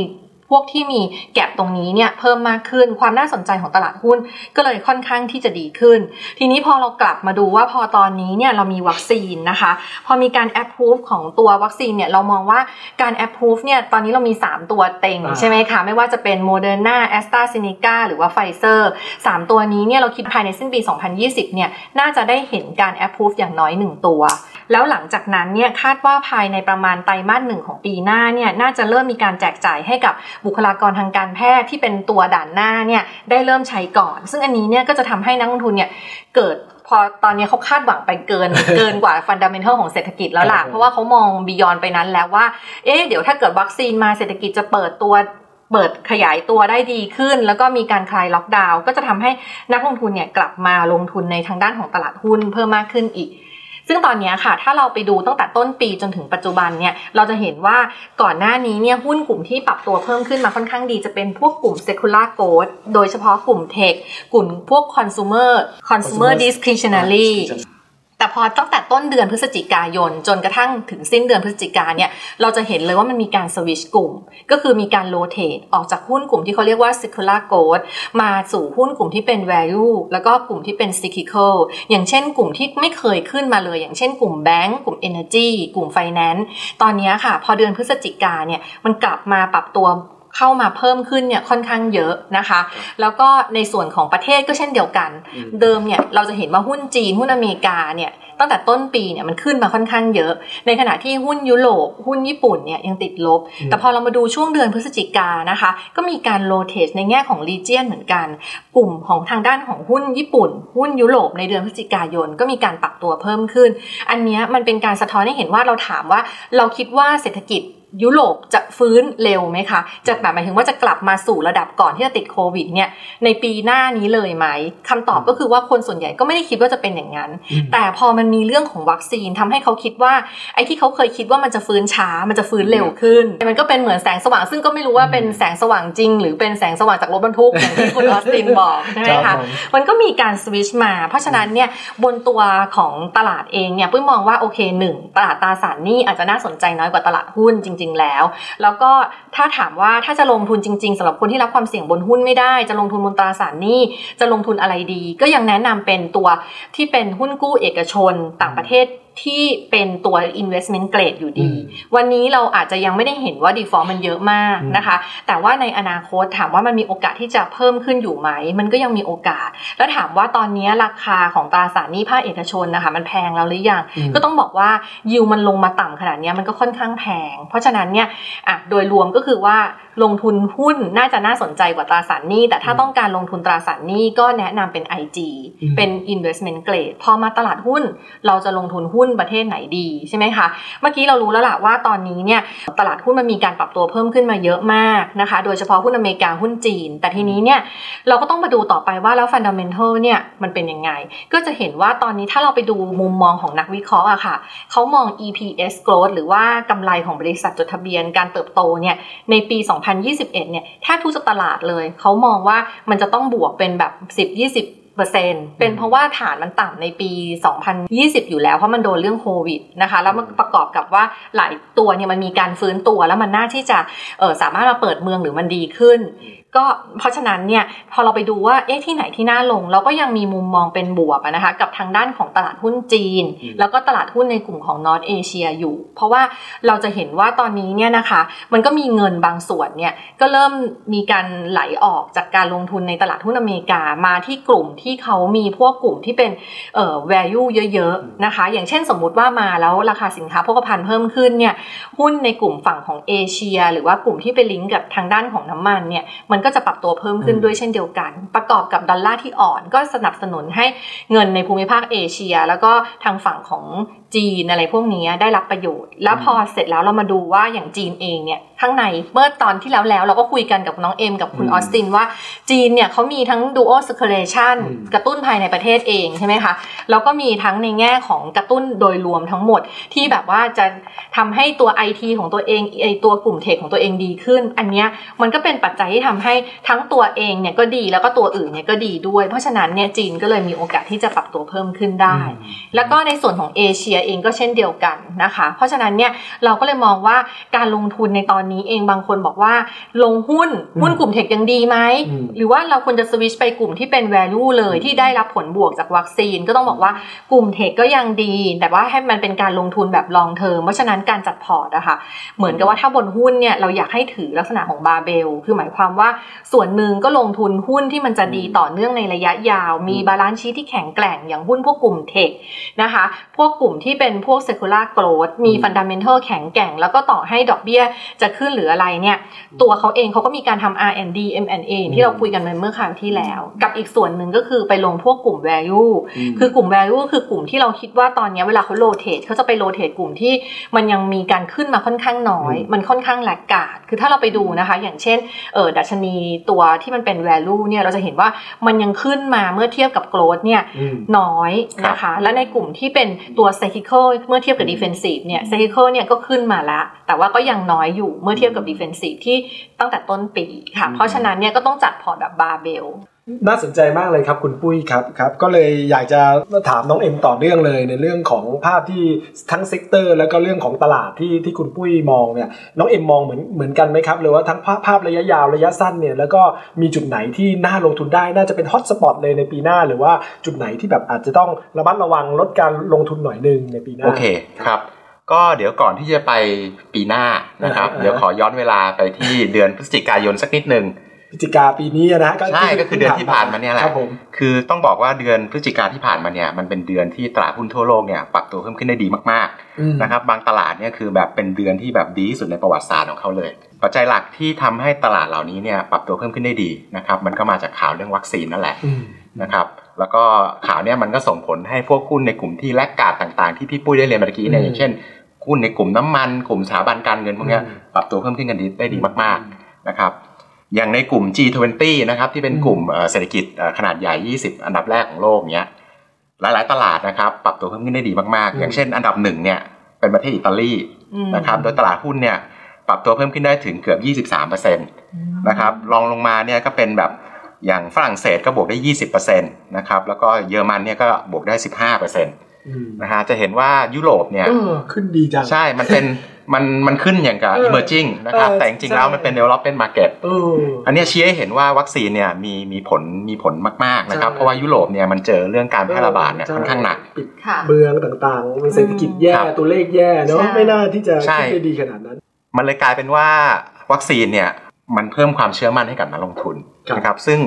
S5: พวกที่มีแก็บตรงนี้เนี่ยเพิ่มมากขึ้น ความน่าสนใจของตลาดหุ้นก็เลยค่อนข้างที่จะดีขึ้น ทีนี้พอเรากลับมาดูว่าพอตอนนี้เนี่ยเรามีวัคซีนนะคะ พอมีการแอปพูฟของตัววัคซีนเนี่ยเรามองว่าการแอปพูฟเนี่ยตอนนี้เรามี 3 ตัวเต็งใช่ไหมคะไม่ว่าจะเป็นโมเดอร์นาแอสตราเซเนกาหรือว่าไฟเซอร์ 3 ตัวนี้เนี่ยเราคิดภายในสิ้นปี 2020 เนี่ยน่าจะได้เห็นการแอปพูฟอย่างน้อย 1 ตัว แล้วหลังจากนั้นเนี่ยคาดว่าภายในประมาณไตรมาสหนึ่งของปีหน้าเนี่ยน่าจะเริ่มมีการแจกจ่ายให้กับบุคลากรทางการแพทย์ที่เป็นตัวด่านหน้าเนี่ยได้เริ่มใช้ก่อน ซึ่งอันนี้เนี่ยก็จะทำให้นักลงทุนเนี่ยเกิดพอตอนนี้เขาคาดหวังไปเกินเกินกว่า fundamental ของเศรษฐกิจแล้วล่ะ เพราะว่าเขามอง beyond ไปนั้นแล้วว่า เอ๊ะเดี๋ยวถ้าเกิดวัคซีนมาเศรษฐกิจจะเปิดตัวเปิดขยายตัวได้ดีขึ้น แล้วก็มีการคลายล็อกดาวน์ก็จะทำให้นักลงทุนเนี่ยกลับมาลงทุนในทางด้านของตลาดหุ้นเพิ่มมากขึ้นอีก ซึ่งตอนนี้ค่ะ ถ้าเราไปดูตั้งแต่ต้นปีจนถึงปัจจุบันเนี่ย เราจะเห็นว่าก่อนหน้านี้เนี่ยหุ้นกลุ่มที่ปรับตัวเพิ่มขึ้นมาค่อนข้างดีจะเป็นพวกกลุ่ม secular growth โดยเฉพาะกลุ่ม tech กลุ่มพวก consumer consumer discretionary แต่พอตั้งแต่ต้นเดือนพฤศจิกายน จนกระทั่งถึงสิ้นเดือนพฤศจิกาเนี่ยเราจะเห็นเลยว่ามันมีการสวิชกลุ่ม ก็คือมีการโลเทตออกจากหุ้นกลุ่มที่เขาเรียกว่า secular growth มาสู่หุ้นกลุ่มที่เป็น value แล้วก็กลุ่มที่เป็น cyclical อย่างเช่นกลุ่มที่ไม่เคยขึ้นมาเลย อย่างเช่นกลุ่มแบงก์กลุ่ม energy กลุ่ม finance ตอนนี้ค่ะ พอเดือนพฤศจิกาเนี่ยมันกลับมาปรับตัว เข้ามาเพิ่มขึ้นเนี่ยค่อนข้างเยอะนะคะ แล้วก็ในส่วนของประเทศก็เช่นเดียวกัน เดิมเนี่ยเราจะเห็นว่าหุ้นจีนหุ้นอเมริกาเนี่ยตั้งแต่ต้นปีเนี่ยมันขึ้นมาค่อนข้างเยอะ ในขณะที่หุ้นยุโรปหุ้นญี่ปุ่นเนี่ยยังติดลบ แต่พอเรามาดูช่วงเดือนพฤศจิกานะคะ ก็มีการโลเทสในแง่ของรีเจียนเหมือนกัน กลุ่มของทางด้านของหุ้นญี่ปุ่น หุ้นยุโรปในเดือนพฤศจิกายนก็มีการปรับตัวเพิ่มขึ้น อันนี้มันเป็นการสะท้อนให้เห็นว่าเราถามว่าเราคิดว่าเศรษฐกิจ ยุโรปจะฟื้นเร็วไหมคะจะแบบหมายถึงว่าจะกลับมาสู่ระดับก่อนที่จะติดโควิดเนี่ยในปีหน้านี้เลยไหมคำตอบก็คือว่าคนส่วนใหญ่ก็ไม่ได้คิดว่าจะเป็นอย่างนั้น แต่พอมันมีเรื่องของวัคซีนทำให้เขาคิดว่าไอ้ที่เขาเคยคิดว่ามันจะฟื้นช้ามันจะฟื้นเร็วขึ้น มันก็เป็นเหมือนแสงสว่าง ซึ่งก็ไม่รู้ว่าเป็นแสงสว่างจริง หรือเป็นแสงสว่างจากรถบรรทุกอย่างที่คุณออสตินบอกใช่ไหมคะมันก็มีการสวิชมา เพราะฉะนั้นเนี่ยบนตัวของตลาดเองเนี่ยปุ้ยมองว่าโอเคหนึ่งตลาดตราสารนี่อาจจะน่าสนใจน้อยกว่าตลาดหุ้นจริงๆ แล้ว แล้วก็ถ้าถามว่าถ้าจะลงทุนจริง ๆสำหรับคนที่รับความเสี่ยงบนหุ้นไม่ได้ จะลงทุนบนตราสารหนี้จะลงทุนอะไรดี ก็ยังแนะนำเป็นตัวที่เป็นหุ้นกู้เอกชนต่างประเทศ ที่เป็นตัว investment grade อยู่ดี วันนี้เราอาจจะยังไม่ได้เห็นว่า default มันเยอะมากนะคะ แต่ว่าในอนาคตถามว่ามันมีโอกาสที่จะเพิ่มขึ้นอยู่ไหม มันก็ยังมีโอกาส แล้วถามว่าตอนนี้ราคาของตราสารหนี้ภาคเอกชนนะคะ มันแพงแล้วหรือยัง ก็ต้องบอกว่ายิวมันลงมาต่ำขนาดนี้มันก็ค่อนข้างแพง เพราะฉะนั้นเนี่ยอะโดยรวมก็คือว่าลงทุนหุ้นน่าจะน่าสนใจกว่าตราสารหนี้ แต่ถ้าต้องการลงทุนตราสารหนี้ก็แนะนำเป็น IG เป็น investment grade พอมาตลาดหุ้น เราจะลงทุนหุ้นประเทศไหนดีใช่ไหมคะ เมื่อกี้เรารู้แล้วล่ะว่าตอนนี้เนี่ยตลาดหุ้นมันมีการปรับตัวเพิ่มขึ้นมาเยอะมากนะคะ โดยเฉพาะหุ้นอเมริกาหุ้นจีน แต่ทีนี้เนี่ยเราก็ต้องมาดูต่อไปว่าแล้ว fundamental เนี่ยมันเป็นยังไง ก็จะเห็นว่าตอนนี้ถ้าเราไปดูมุมมองของนักวิเคราะห์อะค่ะเขามอง EPS growth หรือว่ากำไรของบริษัทจดทะเบียนการเติบโตเนี่ยในปี2021 เนี่ยแทบทุกตลาดเลย เขามองว่ามันจะต้องบวกเป็นแบบ 10-20เปอร์เซ็นต์เป็นเพราะว่าฐานมันต่ำในปี 2020 อยู่แล้วเพราะมันโดนเรื่องโควิดนะคะแล้วมันประกอบกับว่าหลายตัวเนี่ยมันมีการฟื้นตัวแล้วมันน่าที่จะเออสามารถมาเปิดเมืองหรือมันดีขึ้น ก็เพราะฉะนั้นเนี่ยพอเราไปดูว่าเอ๊ะที่ไหนที่น่าลง เราก็ยังมีมุมมองเป็นบวกนะคะกับทางด้านของตลาดหุ้นจีน แล้วก็ตลาดหุ้นในกลุ่มของนอตเอเชียอยู่ เพราะว่าเราจะเห็นว่าตอนนี้เนี่ยนะคะ มันก็มีเงินบางส่วนเนี่ยก็เริ่มมีการไหลออกจากการลงทุนในตลาดหุ้นอเมริกามาที่กลุ่มที่เขามีพวกกลุ่มที่เป็นเอ่อ value เยอะๆนะคะ อย่างเช่นสมมุติว่ามาแล้วราคาสินค้าโภคภัณฑ์เพิ่มขึ้นเนี่ยหุ้นในกลุ่มฝั่งของเอเชีย หรือว่ากลุ่มที่ไปลิงก์กับทางด้านของน้ำมันเนี่ยมันก็จะปรับตัวเพิ่มขึ้นด้วยเช่นเดียวกัน ประกอบกับดอลลาร์ที่อ่อนก็สนับสนุนให้เงินในภูมิภาคเอเชีย แล้วก็ทางฝั่งของ จีนอะไรพวกนี้ได้รับประโยชน์ แล้วพอเสร็จแล้วเรามาดูว่าอย่างจีนเองเนี่ยข้างในเมื่อตอนที่แล้วแล้วเราก็คุยกันกับน้องเอ็มกับคุณออสตินว่าจีนเนี่ยเขามีทั้ง dual circulation กระตุ้นภายในประเทศเองใช่ไหมคะแล้วก็มีทั้งในแง่ของกระตุ้นโดยรวมทั้งหมดที่แบบว่าจะทำให้ตัว IT ของตัวเองไอตัวกลุ่มเทคของตัวเองดีขึ้น อันเนี้ยมันก็เป็นปัจจัยที่ทำให้ทั้งตัวเองเนี่ยก็ดีแล้วก็ตัวอื่นเนี่ยก็ดีด้วย เพราะฉะนั้นเนี่ยจีนก็เลยมีโอกาสที่จะปรับตัวเพิ่มขึ้นได้ แล้วก็ในส่วนของเอเชียเองก็เช่นเดียวกันนะคะ เพราะฉะนั้นเนี่ยเราก็เลยมองว่าการลงทุนในตอนนี้เองบางคนบอกว่า ลงหุ้นหุ้นกลุ่มเทคยังดีไหมหรือว่าเราควรจะสวิชไปกลุ่มที่เป็น value เลยที่ได้รับผลบวกจากวัคซีน ก็ต้องบอกว่ากลุ่ม tech ก็ยังดี แต่ว่าให้มันเป็นการลงทุนแบบ long term เพราะฉะนั้นการจัดพอร์ตอะคะ่ะเหมือนกับว่าถ้าบนหุ้นเนี่ยเราอยากให้ถือลักษณะของบาร์เบลคือหมายความว่าส่วนหนึ่งก็ลงทุนหุ้นที่มันจะดีต่อเนื่องในระยะยาว มี balance sheet ที่แข็งแกร่งอย่างหุ้นพวกกลุ่ม tech นะคะ พวกกลุ่มที่เป็นพวก secular growth มี fundamental แข็งแกร่ง แล้วก็ต่อให้ดอกเบี้ยจะขึ้นหรืออะไรเนี่ยตัวเขาเองเขาก็มีการทำ R&D M&A ที่เราคุยกันเมื่อครั้งที่แล้ว กับอีกส่วนหนึ่งก็คือไปลงพวกกลุ่ม value คือกลุ่ม value คือกลุ่มที่เราคิดว่าตอนนี้เวลาเขา rotate เขาจะไป rotate กลุ่มที่มันยังมีการขึ้นมาค่อนข้างน้อย มันค่อนข้างแหลกกาดคือถ้าเราไปดูนะคะ อย่างเช่นเออดัชนีตัวที่มันเป็น value เนี่ยเราจะเห็นว่ามันยังขึ้นมาเมื่อเทียบกับ growth เนี่ยน้อยนะคะ และในกลุ่มที่เป็นตัว cyclical เมื่อเทียบกับ defensive เนี่ย cyclical เนี่ยก็ขึ้นมาละ แต่ว่าก็ยังน้อยอยู่เมื่อเทียบกับ defensive ที่ตั้งแต่ต้นปีค่ะ เพราะฉะนั้นเนี่ยก็ต้องจัดพอร์ตแบบบาร์เบล
S2: น่าสนใจมากเลยครับคุณปุ้ยครับครับ ก็เลยอยากจะถามน้องเอ็มต่อเนื่องเลยในเรื่องของภาพที่ทั้ง sector แล้วก็เรื่องของตลาดที่ที่คุณปุ้ยมองเนี่ยน้องเอ็มมองเหมือนเหมือนกันไหมครับหรือว่าทั้งภาพภาพระยะยาวระยะสั้นเนี่ยแล้วก็มีจุดไหนที่น่าลงทุนได้น่าจะเป็น hot spot เลยในปีหน้า หรือว่าจุดไหนที่แบบอาจจะต้องระมัดระวังลดการลงทุนหน่อยนึงในปีหน้า
S4: โอเคครับก็เดี๋ยวก่อนที่จะไปปีหน้านะครับ เดี๋ยวขอย้อนเวลาไปที่เดือนพฤศจิกายนสักนิดหนึ่ง
S2: พฤศจิกาปีนี้นะ
S4: ใช่ก็คือเดือนที่ผ่านมาเนี่ยแหละคือต้องบอกว่าเดือนพฤศจิกาที่ผ่านมาเนี่ยมันเป็นเดือนที่ตลาดหุ้นทั่วโลกเนี่ยปรับตัวเพิ่มขึ้นได้ดีมากๆนะครับบางตลาดเนี่ยคือแบบเป็นเดือนที่แบบดีที่สุดในประวัติศาสตร์ของเขาเลยปัจจัยหลักที่ทำให้ตลาดเหล่านี้เนี่ยปรับตัวเพิ่มขึ้นได้ดีนะครับมันก็มาจากข่าวเรื่องวัคซีนนั่นแหละนะครับแล้วก็ข่าวเนี่ยมันก็ส่งผลให้พวกหุ้นในกลุ่มที่แลกกาดต่างๆ ที่พี่ปุ้ยได้เรียนเมื่อกี้เนี่ยอย่างเช่นหุ้นในกลุ่มน้ำมัน กลุ่มสถาบันการเงินพวกนี้ปรับตัวเพิ่มขึ้นกันได้ดีมากๆนะครับ อย่างในกลุ่ม G20 นะครับที่เป็นกลุ่มเศรษฐกิจขนาดใหญ่ 20 อันดับแรกของโลกเนี้ยหลาย ๆ ตลาดนะครับ ปรับตัวเพิ่มขึ้นได้ดีมาก ๆ อย่างเช่น อันดับหนึ่งเนี่ยเป็นประเทศอิตาลีนะครับโดยตลาดหุ้นเนี่ยปรับตัวเพิ่มขึ้นได้ถึงเกือบ 23%นะครับรองลงมาเนี่ยก็เป็นแบบอย่างฝรั่งเศสก็บวกได้ 20%นะครับแล้วก็เยอรมันเนี่ยก็บวกได้ 15%นะฮะจะเห็นว่ายุโรปเนี่ย
S2: ขึ้นดีจัง
S4: ใช่มันเป็น มันมันขึ้นอย่างกับ emerging นะครับ แต่จริงๆแล้วมันเป็น development market อันนี้ชี้ให้เห็นว่าวัคซีนเนี่ยมีมีผลมีผลมากๆนะครับ เพราะว่ายุโรปเนี่ยมันเจอเรื่องการแพร่ระบาดเนี่ยค่อนข้างหนัก
S2: ปิดเมืองต่างๆเศรษฐกิจแย่ตัวเลขแย่เนาะไม่น่าที่จะคิดได้ดีขนาดนั้น
S4: มันเลยกลายเป็นว่าวัคซีนเนี่ยมันเพิ่มความเชื่อมั่นให้กับนักลงทุนนะครับซึ่ง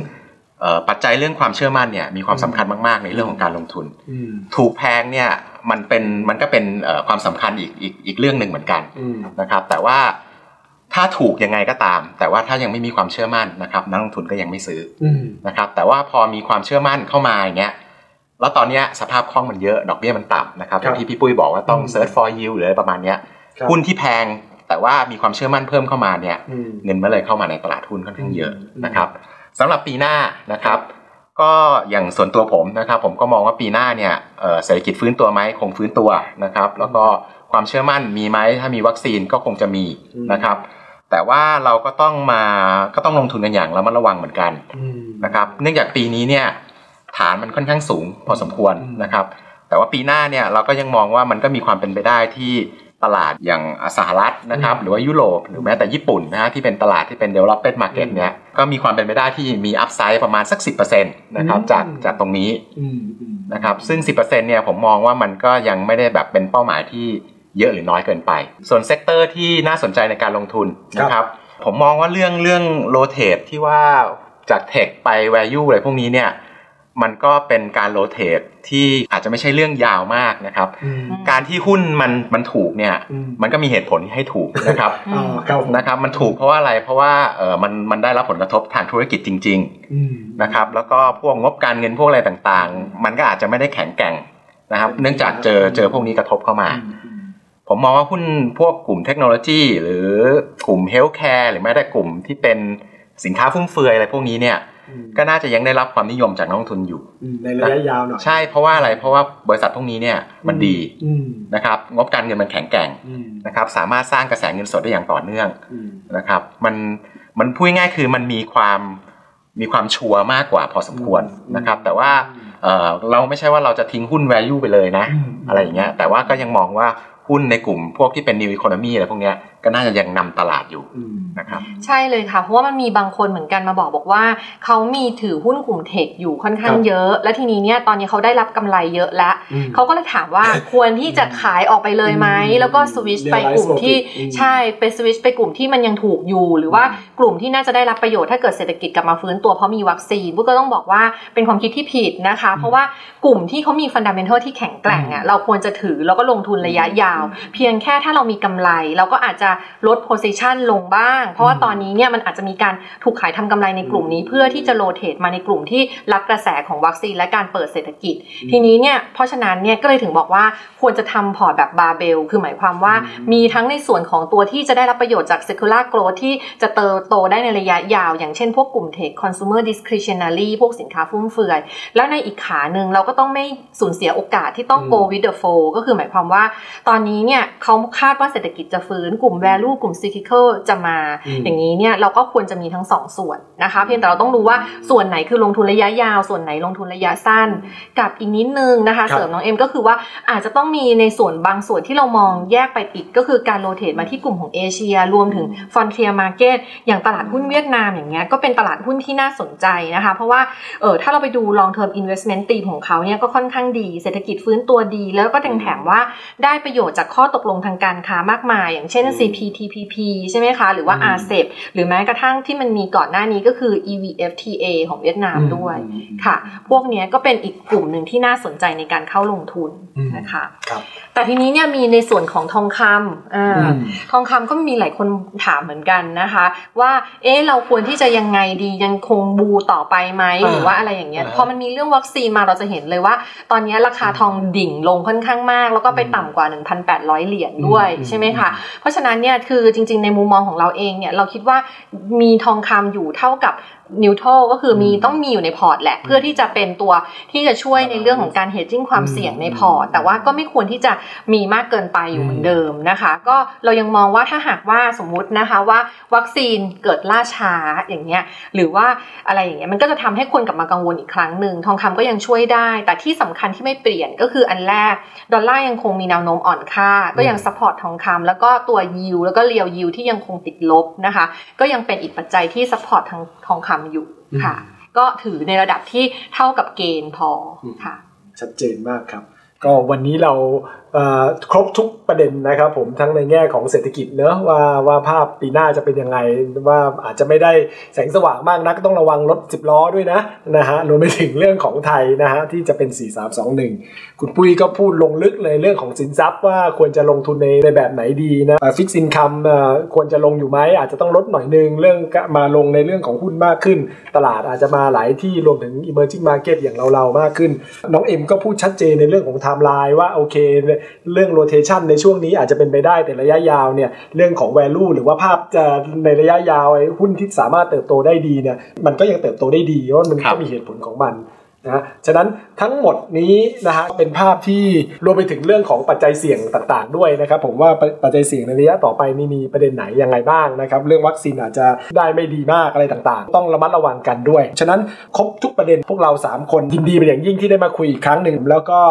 S4: ปัจจัยเรื่องความเชื่อมั่นเนี่ยมีความสำคัญมาก ๆ ในเรื่องของการลงทุน ถูกแพงเนี่ย มันเป็นมันก็เป็นความสำคัญอีกอีกอีกเรื่องหนึ่งเหมือนกันนะครับ แต่ว่าถ้าถูกยังไงก็ตาม แต่ว่าถ้ายังไม่มีความเชื่อมั่นนะครับ นักลงทุนก็ยังไม่ซื้อนะครับ แต่ว่าพอมีความเชื่อมั่นเข้ามาอย่างเงี้ยแล้วตอนนี้สภาพคล่องมันเยอะดอกเบี้ยมันต่ำนะครับที่พี่ปุ้ยบอกว่าต้อง search for yield หรือประมาณเนี้ยหุ้นที่แพงแต่ว่ามีความเชื่อมั่นเพิ่มเข้ามาเนี่ยเงินมันเลยเข้ามาในตลาดหุ้นค่อนข้างเยอะนะครับสำหรับปีหน้านะครับ ก็อย่างส่วนตัวผมนะครับ ผมก็มองว่าปีหน้าเนี่ยเศรษฐกิจฟื้นตัวไหมคงฟื้นตัวนะครับ แล้วก็ความเชื่อมั่นมีไหมถ้ามีวัคซีนก็คงจะมีนะครับ แต่ว่าเราก็ต้องมาก็ต้องลงทุนกันอย่างระมัดระวังเหมือนกันนะครับ เนื่องจากปีนี้เนี่ยฐานมันค่อนข้างสูงพอสมควรนะครับ แต่ว่าปีหน้าเนี่ยเราก็ยังมองว่ามันก็มีความเป็นไปได้ที่ ตลาดอย่างสหรัฐนะครับหรือว่ายุโรปหรือแม้แต่ญี่ปุ่นนะฮะที่เป็นตลาดที่เป็น developed market เนี้ยก็มีความเป็นไปได้ที่มี upside ประมาณสัก 10%นะครับจากจากตรงนี้นะครับซึ่ง 10%เนี่ยผมมองว่ามันก็ยังไม่ได้แบบเป็นเป้าหมายที่เยอะหรือน้อยเกินไป ส่วน sector ที่น่าสนใจในการลงทุนนะครับผมมองว่าเรื่องเรื่อง rotate ที่ว่าจาก tech ไป value อะไรพวกนี้เนี่ย มันก็เป็นการ rotateที่อาจจะไม่ใช่เรื่องยาวมากนะครับ การที่หุ้นมันมันถูกเนี่ย มันก็มีเหตุผลที่ให้ถูกนะครับนะครับมันถูกเพราะว่าอะไรเพราะว่าเออมันมันได้รับผลกระทบทางธุรกิจจริง ๆนะครับ แล้วก็พวกงบการเงินพวกอะไรต่างๆ มันก็อาจจะไม่ได้แข็งแกร่งนะครับ เนื่องจากเจอเจอพวกนี้กระทบเข้ามา ผมมองว่าหุ้นพวกกลุ่มเทคโนโลยี หรือกลุ่มเฮลท์แคร์หรือแม้แต่กลุ่มที่เป็นสินค้าฟุ่มเฟือยอะไรพวกนี้เนี่ย ก็น่าจะยังได้รับความนิยมจากนักลงทุนอยู่
S2: ในระยะยาวหน่อยใช่
S4: เพราะว่าอะไรเพราะว่าบริษัทพวกนี้เนี่ยมันดีนะครับงบการเงินมันแข็งแกร่งนะครับสามารถสร้างกระแสเงินสดได้อย่างต่อเนื่องนะครับ มันมันพูดง่ายคือมันมีความมีความชัวร์มากกว่าพอสมควรนะครับ แต่ว่าเราไม่ใช่ว่าเราจะทิ้งหุ้น value ไปเลยนะ อะไรอย่างเงี้ยแต่ว่าก็ยังมองว่าหุ้นในกลุ่มพวกที่เป็น new economy อะไรพวกนี้ก็น่าจะยังนำตลาดอยู่นะครับ
S5: ใช่เลยค่ะ เพราะว่ามันมีบางคนเหมือนกันมาบอกบอกว่า เขามีถือหุ้นกลุ่ม tech อยู่ค่อนข้างเยอะ และทีนี้เนี่ยตอนนี้เขาได้รับกำไรเยอะแล้ว เขาก็เลยถามว่าควรที่จะขายออกไปเลยไหม แล้วก็สวิชไปกลุ่มที่ใช่ไปสวิชไปกลุ่มที่มันยังถูกอยู่ หรือว่ากลุ่มที่น่าจะได้รับประโยชน์ถ้าเกิดเศรษฐกิจกลับมาฟื้นตัวเพราะมีวัคซีนปุ้ยก็ต้องบอกว่าเป็นความคิดที่ผิดนะคะ เพราะว่ากลุ่มที่เขามี fundamental ที่แข็งแกร่งอะเราควรจะถือแล้วก็ลงทุนระยะยาว เพียงแค่ถ้าเรามีกำไรเราก็อาจจะลด position ลงบ้าง เพราะว่าตอนนี้เนี่ยมันอาจจะมีการถูกขายทำกำไรในกลุ่มนี้ เพื่อที่จะ rotate มาในกลุ่มที่รับกระแสของวัคซีนและการเปิดเศรษฐกิจ ทีนี้เนี่ยเพราะฉะนั้นเนี่ยก็เลยถึงบอกว่าควรจะทำพอร์ตแบบบาร์เบล คือหมายความว่ามีทั้งในส่วนของตัวที่จะได้รับประโยชน์จาก secular growth ที่จะเติบโตได้ในระยะยาว อย่างเช่นพวกกลุ่ม tech consumer discretionary พวกสินค้าฟุ่มเฟือย แล้วในอีกขาหนึ่งเราก็ต้องไม่สูญเสียโอกาสที่ต้อง go with the flow ก็คือหมายความว่า ตอนนี้เนี่ยเขาคาดว่าเศรษฐกิจจะฟื้นกลุ่ม value กลุ่ม cyclical จะมา อย่างนี้เนี่ยเราก็ควรจะมีทั้งสองส่วนนะคะ เพียงแต่เราต้องรู้ว่าส่วนไหนคือลงทุนระยะยาว ส่วนไหนลงทุนระยะสั้น กับอีกนิดนึงนะคะ เสริมน้องเอ็มก็คือว่าอาจจะต้องมีในส่วนบางส่วนที่เรามองแยกไปอีกก็คือการ rotate มาที่กลุ่มของเอเชีย รวมถึง frontier market อย่างตลาดหุ้นเวียดนามอย่างเงี้ยก็เป็นตลาดหุ้นที่น่าสนใจนะคะ เพราะว่าเออถ้าเราไปดู long term investment ตีของเขาเนี่ยก็ค่อนข้างดีเศรษฐกิจฟื้นตัวดี แล้วก็แถมว่าได้ประโยชน์จากข้อตกลงทางการค้ามากมาย อย่างเช่น CPTPP ใช่ไหมคะ หรือว่า RCEP หรือแม้กระทั่งที่มันมีก่อนหน้านี้ก็คือ EVFTA ของเวียดนามด้วยค่ะ พวกนี้ก็เป็นอีกกลุ่มหนึ่งที่น่าสนใจในการเข้าลงทุนนะคะแต่ทีนี้เนี่ยมีในส่วนของทองคำอทองคำก็มีหลายคนถามเหมือนกันนะคะ ว่าเอ๊ะเราควรที่จะยังไงดียังคง bull ต่อไปไหมหรือว่าอะไรอย่างเงี้ยพอมันมีเรื่องวัคซีนมาเราจะเห็นเลยว่า ตอนนี้ราคาทองดิ่งลงค่อนข้างมาก แล้วก็ไปต่ำกว่า 1,800 เหรียญด้วยใช่ไหมคะเพราะฉะนั้นนั้นเนี่ยคือจริง ๆ ในมุมมองของเราเองเนี่ยเราคิดว่ามีทองคำอยู่เท่ากับ neutral ก็คือมีต้องมีอยู่ในพอร์ตแหละ เพื่อที่จะเป็นตัวที่จะช่วยในเรื่องของการ hedging ความเสี่ยงในพอร์ต แต่ว่าก็ไม่ควรที่จะมีมากเกินไปอยู่เหมือนเดิมนะคะ ก็เรายังมองว่าถ้าหากว่าสมมุตินะคะว่าวัคซีนเกิดล่าช้าอย่างเงี้ยหรือว่าอะไรอย่างเงี้ยมันก็จะทำให้คนกลับมากังวลอีกครั้งหนึ่งทองคำก็ยังช่วยได้ แต่ที่สำคัญที่ไม่เปลี่ยนก็คืออันแรกดอลลาร์ยังคงมีแนวโน้มอ่อนค่า ก็ยัง support ทองคำแล้วก็ตัวยิวแล้วก็เรียวยิวที่ยังคงติดลบนะคะ ก็ยังเป็นอีกปัจจัยที่ support ทางทองคำอยู่ค่ะ ก็ถือในระดับที่เท่ากับเกณฑ์พอค่ะ
S2: ชัดเจนมากครับ ก็วันนี้เราครบทุกประเด็นนะครับผมทั้งในแง่ของเศรษฐกิจเนอะว่าว่าภาพปีหน้าจะเป็นยังไง ว่าอาจจะไม่ได้แสงสว่างมากนักต้องระวังรถ10ล้อด้วยนะนะฮะรวมไปถึงเรื่องของไทยนะฮะที่จะเป็น 4321 คุณปุ้ยก็พูดลงลึกเลยเรื่องของสินทรัพย์ว่าควรจะลงทุนในในแบบไหนดีนะฟิกซินคัมควรจะลงอยู่ไหมอาจจะต้องลดหน่อยนึงเรื่องมาลงในเรื่องของหุ้นมากขึ้น ตลาดอาจจะมาหลายที่รวมถึง emerging market อย่างเราๆมากขึ้น น้องเอ็มก็พูดชัดเจนในเรื่องของไทม์ไลน์ว่าโอเคเรื่อง rotation ในช่วงนี้อาจจะเป็นไปได้แต่ระยะยาวเนี่ยเรื่องของ value หรือว่าภาพจะในระยะยาวไอ้หุ้นที่สามารถเติบโตได้ดีเนี่ยมันก็ยังเติบโตได้ดีเพราะมันก็มีเหตุผลของมัน นะฉะนั้นทั้งหมดนี้นะฮะเป็นภาพที่รวมไปถึงเรื่องของปัจจัยเสี่ยงต่าง ๆ ด้วยนะครับ ผมว่าปัจจัยเสี่ยงในระยะต่อไปนี่มีประเด็นไหนยังไงบ้างนะครับ เรื่องวัคซีนอาจจะได้ไม่ดีมากอะไรต่างๆ ต้องระมัดระวังกันด้วย ฉะนั้นครบทุกประเด็นพวกเรา 3 คนยินดีเป็นอย่างยิ่งที่ได้มาคุยอีกครั้งหนึ่งแล้วก็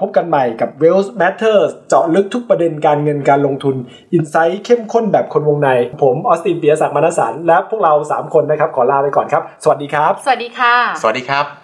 S2: พบกันใหม่กับ Wealth Matters เจาะลึกทุกประเด็นการเงินการลงทุน อินไซต์เข้มข้นแบบคนวงใน ผมออสตินเปียศักดิ์มานสันและพวกเรา 3 คนนะครับ ขอลาไปก่อนครับ สวัสดีครับ
S5: สวัสดีค่ะ
S4: สวัสดีครับ